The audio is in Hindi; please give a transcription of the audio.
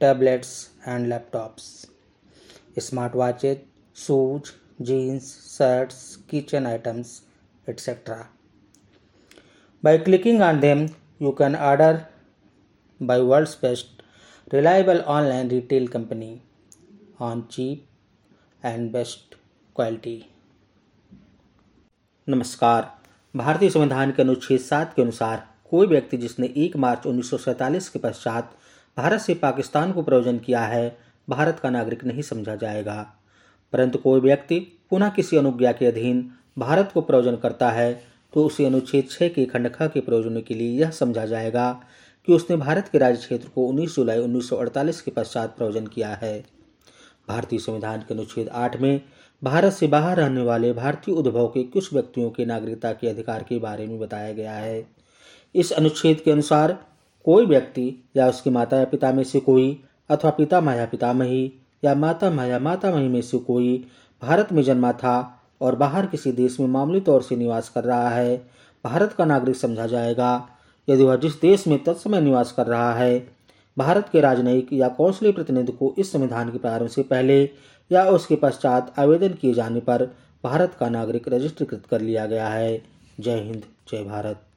tablets and laptops smart watches shoes jeans shirts kitchen items etcetera by clicking on them you can order by world's best reliable online retail company on cheap and best quality नमस्कार। भारतीय संविधान के अनुच्छेद सात के अनुसार कोई व्यक्ति जिसने एक मार्च उन्नीस के पश्चात भारत से पाकिस्तान को प्रयोजन किया है, भारत का नागरिक नहीं समझा जाएगा। परंतु कोई व्यक्ति पुनः किसी अनुज्ञा के अधीन भारत को प्रयोजन करता है तो उसे अनुच्छेद छः के खंड ख के प्रयोजनों के लिए यह समझा जाएगा कि उसने भारत के राज्य क्षेत्र को 19 जुलाई 1948 के पश्चात प्रयोजन किया है। भारतीय संविधान के अनुच्छेद आठ में भारत से बाहर रहने वाले भारतीय उद्भव के कुछ व्यक्तियों के नागरिकता के अधिकार के बारे में बताया गया है। इस अनुच्छेद के अनुसार कोई व्यक्ति या उसके माता या पिता में से कोई अथवा पिता माया पितामही या माता माया मातामही में से कोई भारत में जन्मा था और बाहर किसी देश में मामूली तौर से निवास कर रहा है, भारत का नागरिक समझा जाएगा। यदि वह जिस देश में तत्समय निवास कर रहा है, भारत के राजनयिक या कौंसली प्रतिनिधि को इस संविधान के प्रारंभ से पहले या उसके पश्चात आवेदन किए जाने पर भारत का नागरिक रजिस्ट्रीकृत कर लिया गया है। जय हिंद, जय भारत।